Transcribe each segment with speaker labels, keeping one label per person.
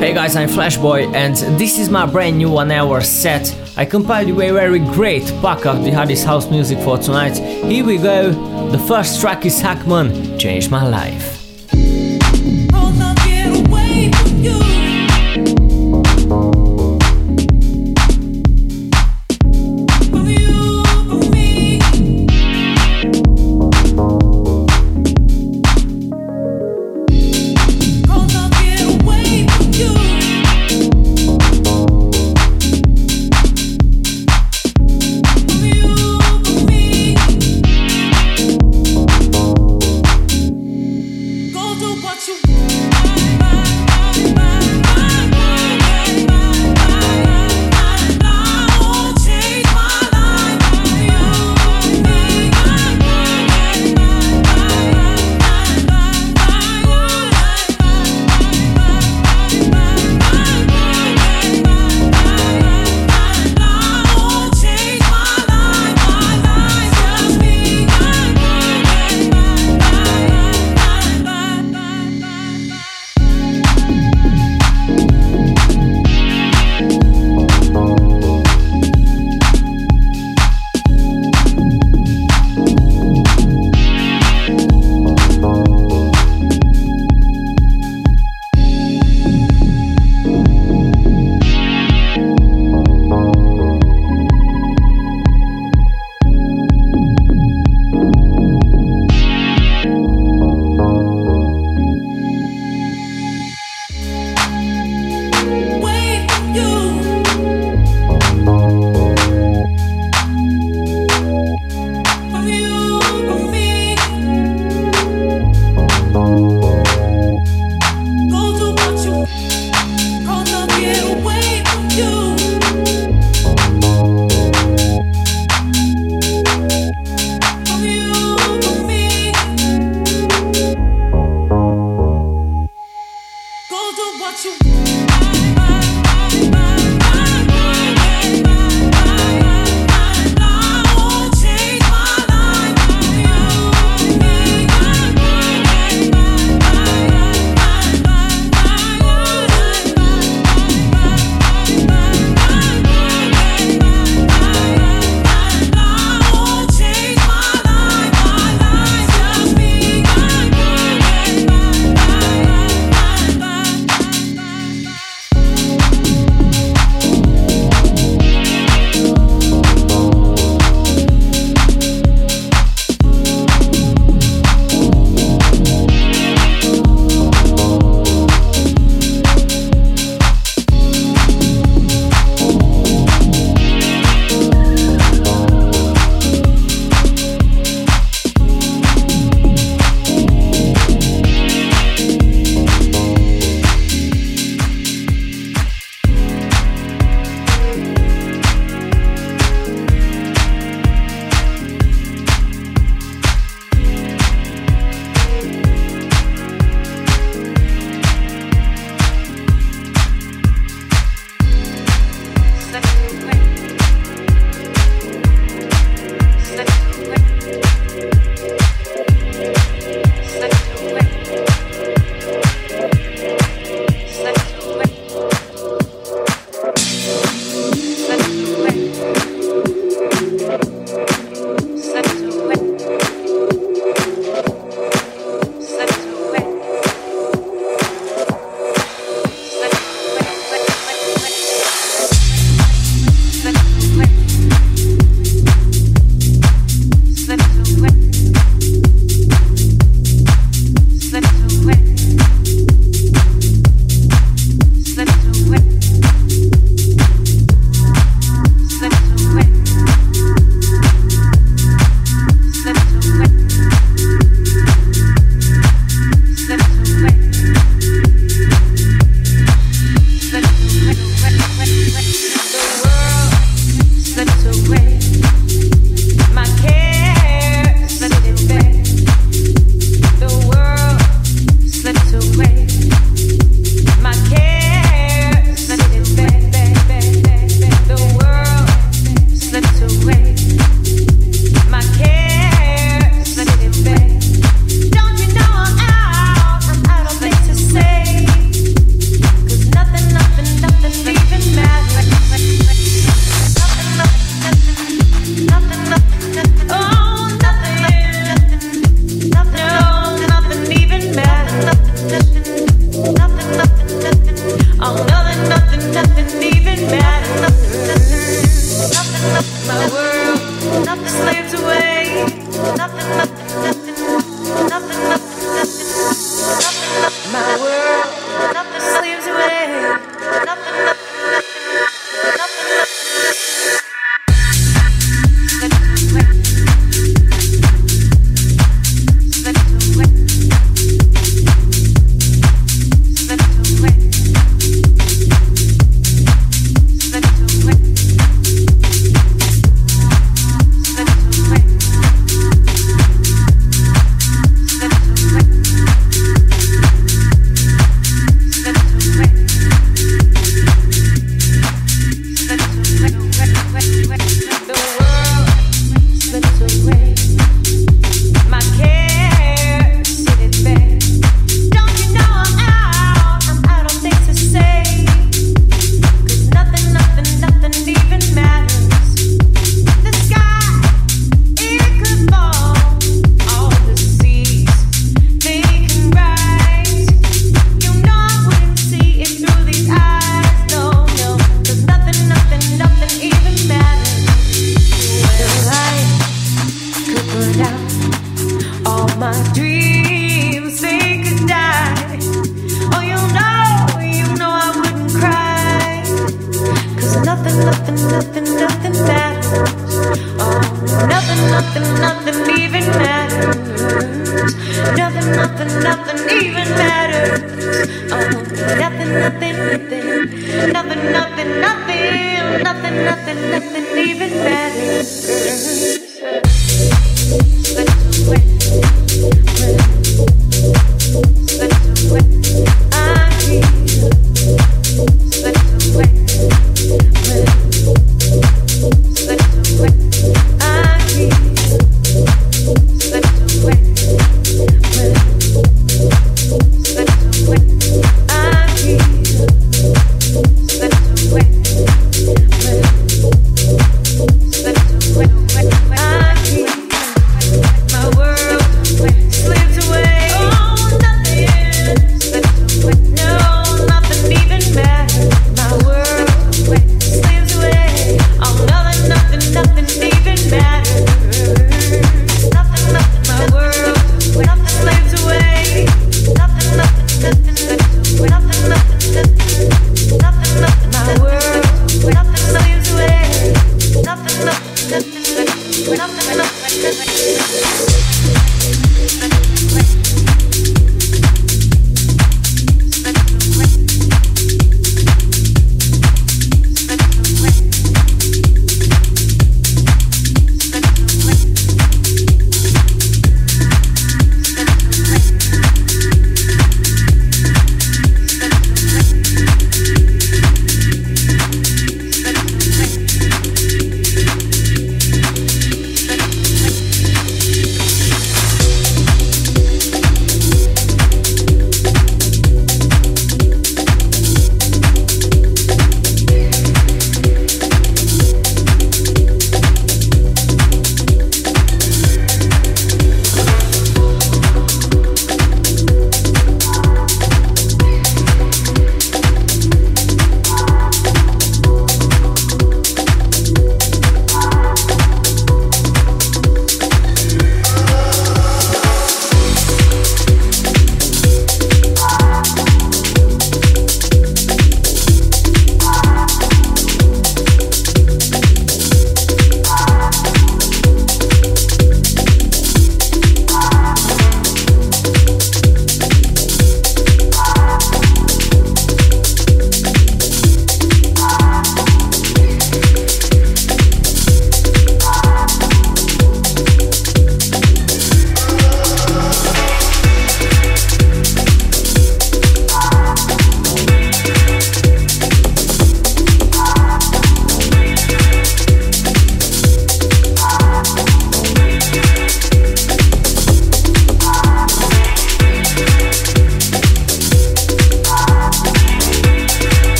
Speaker 1: Hey guys, I'm Flashboy and this is my brand new one hour set. I compiled you a very great pack of the hardest house music for tonight. Here we go. The first track is Hackman, Changed My Life.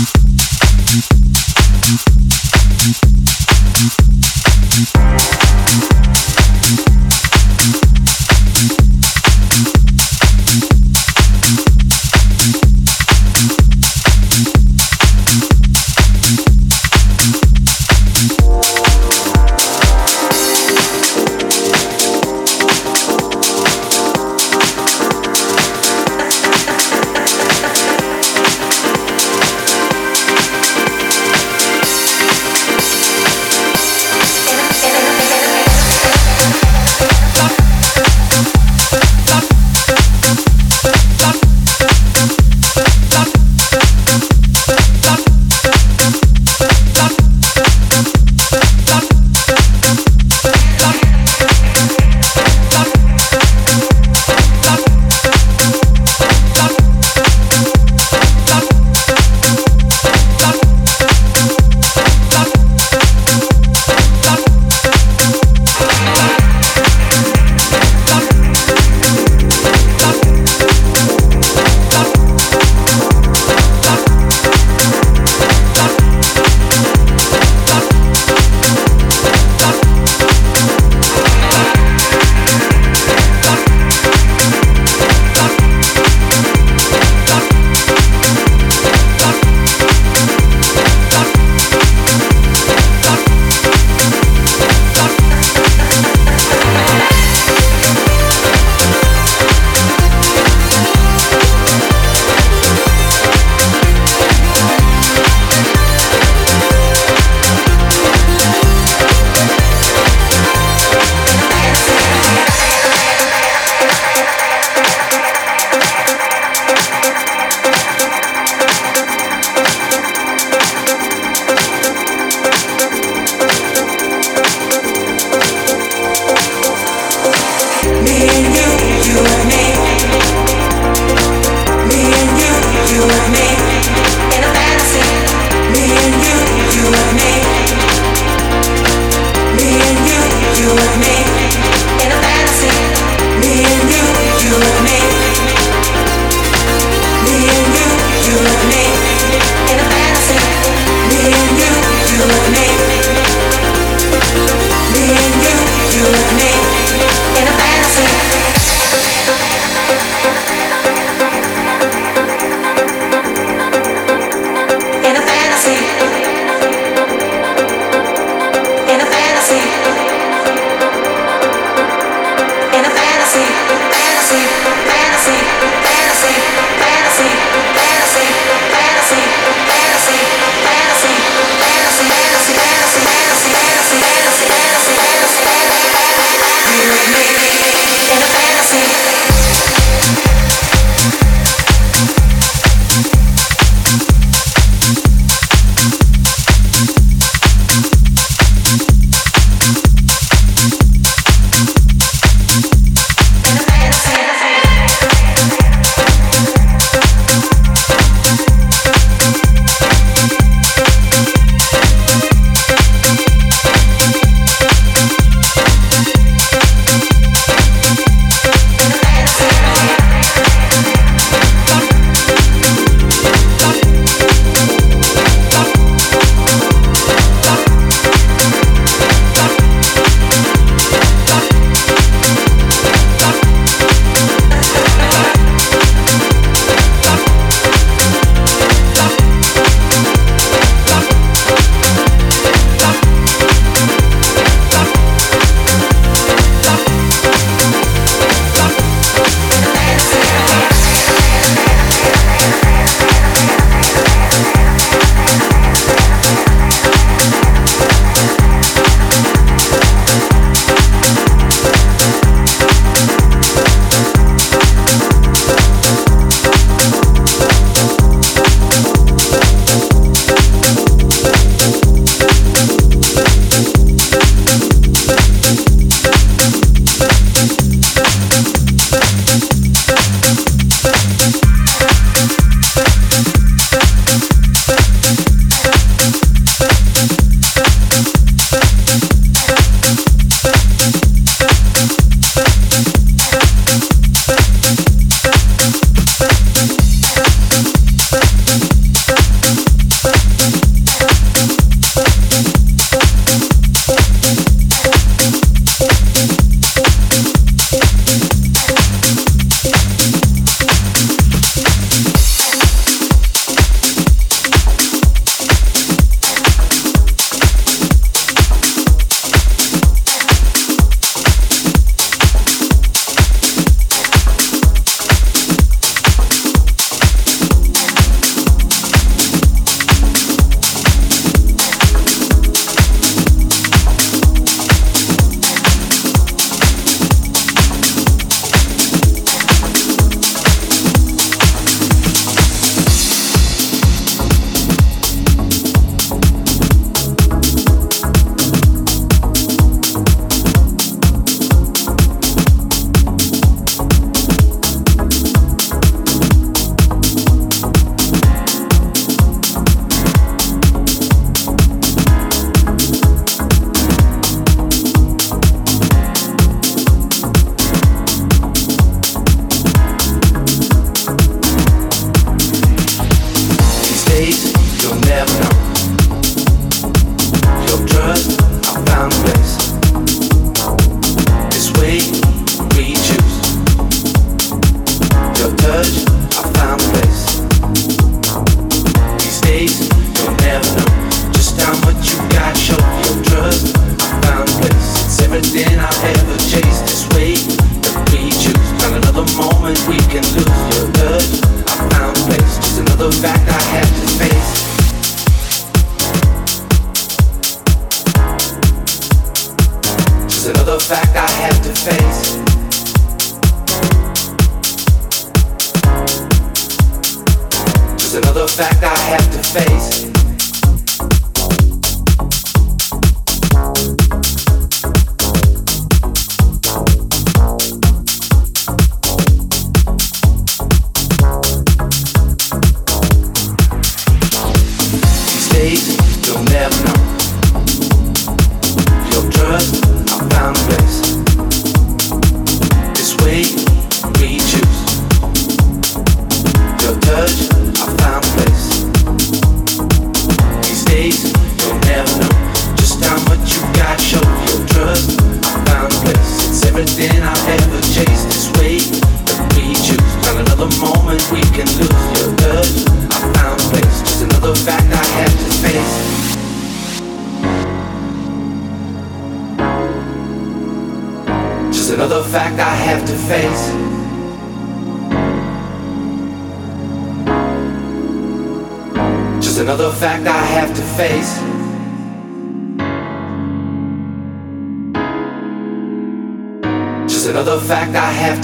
Speaker 2: Thank you.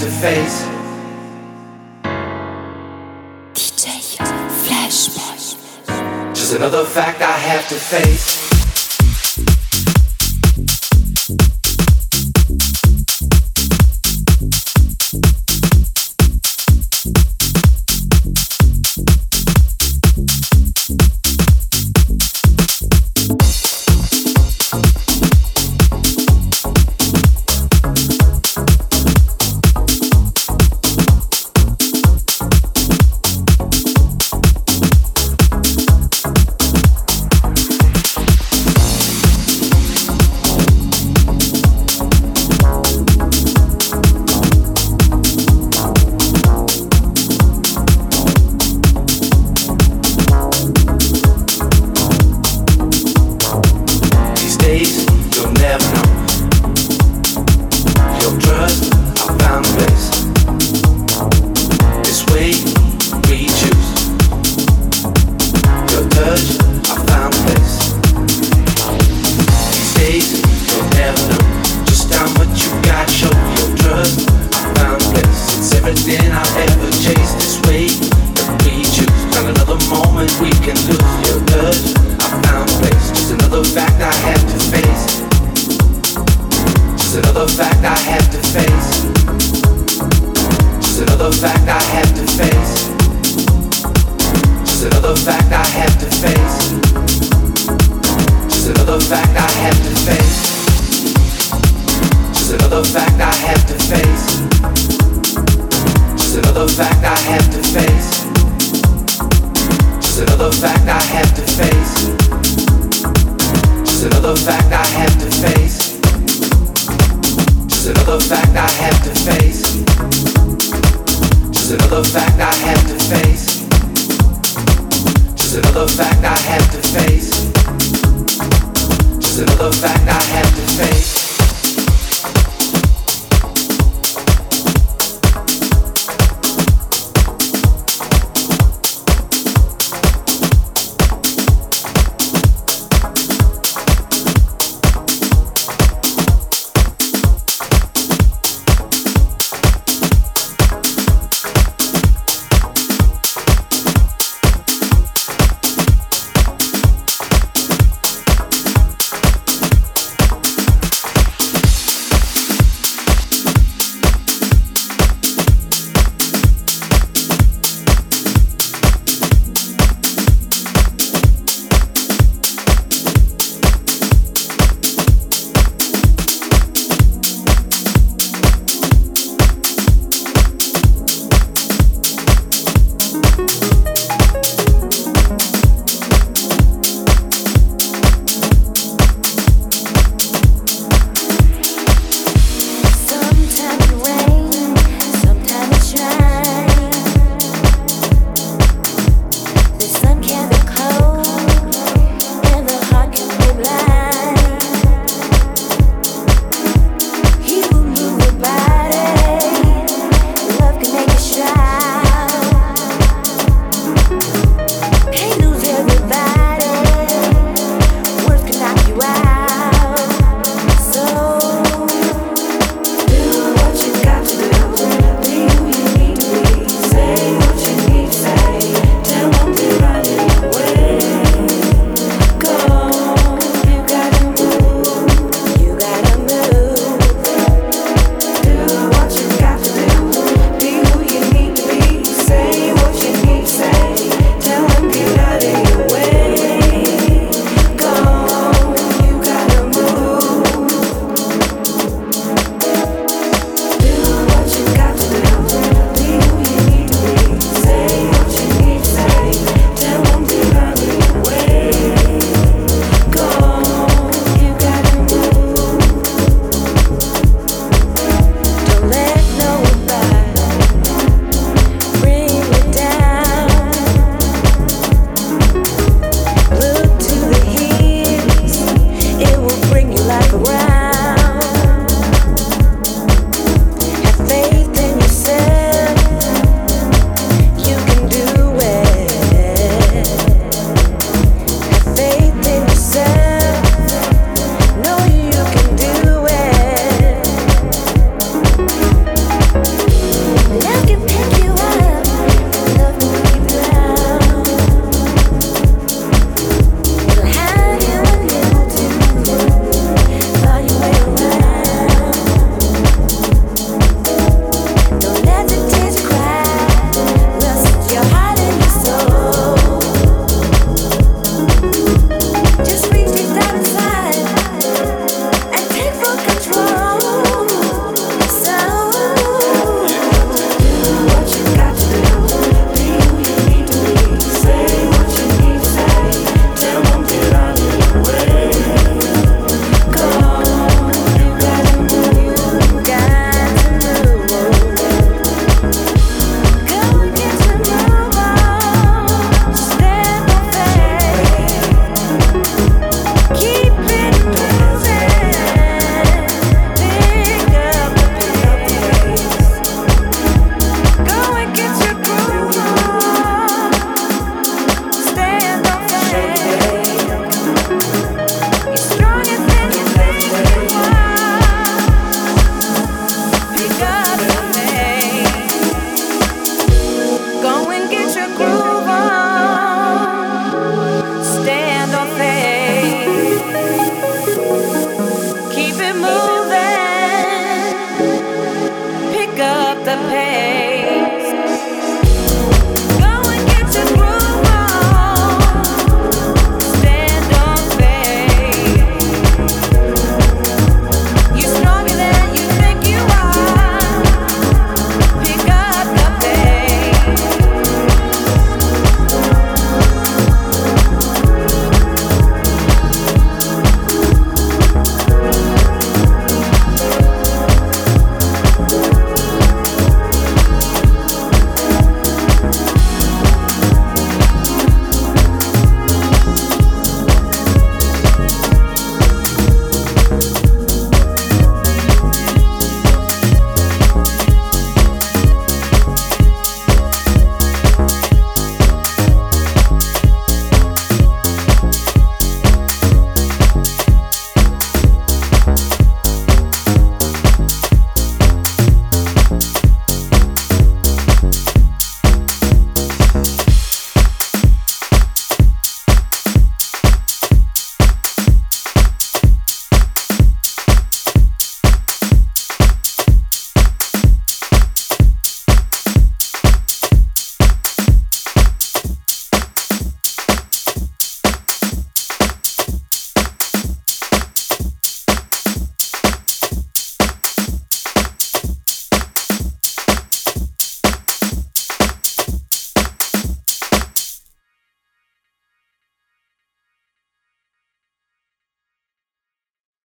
Speaker 2: to face. DJ Just another fact I have to face.